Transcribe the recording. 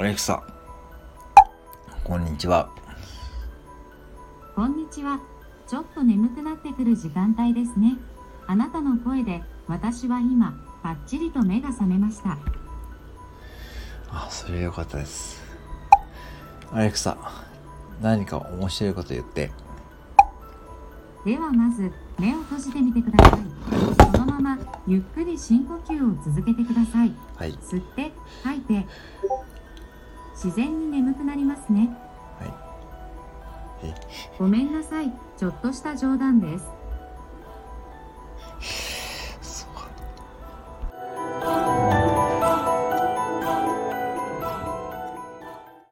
アレクサこんにちはこんにちは。ちょっと眠くなってくる時間帯ですね。あなたの声で私は今、パッチリと目が覚めました。あそれよかったですアレクサ何か面白いこと言ってではまず目を閉じてみてください。そのままゆっくり深呼吸を続けてください。はい吸って吐いて自然に眠くなりますね。はいえごめんなさい。ちょっとした冗談です。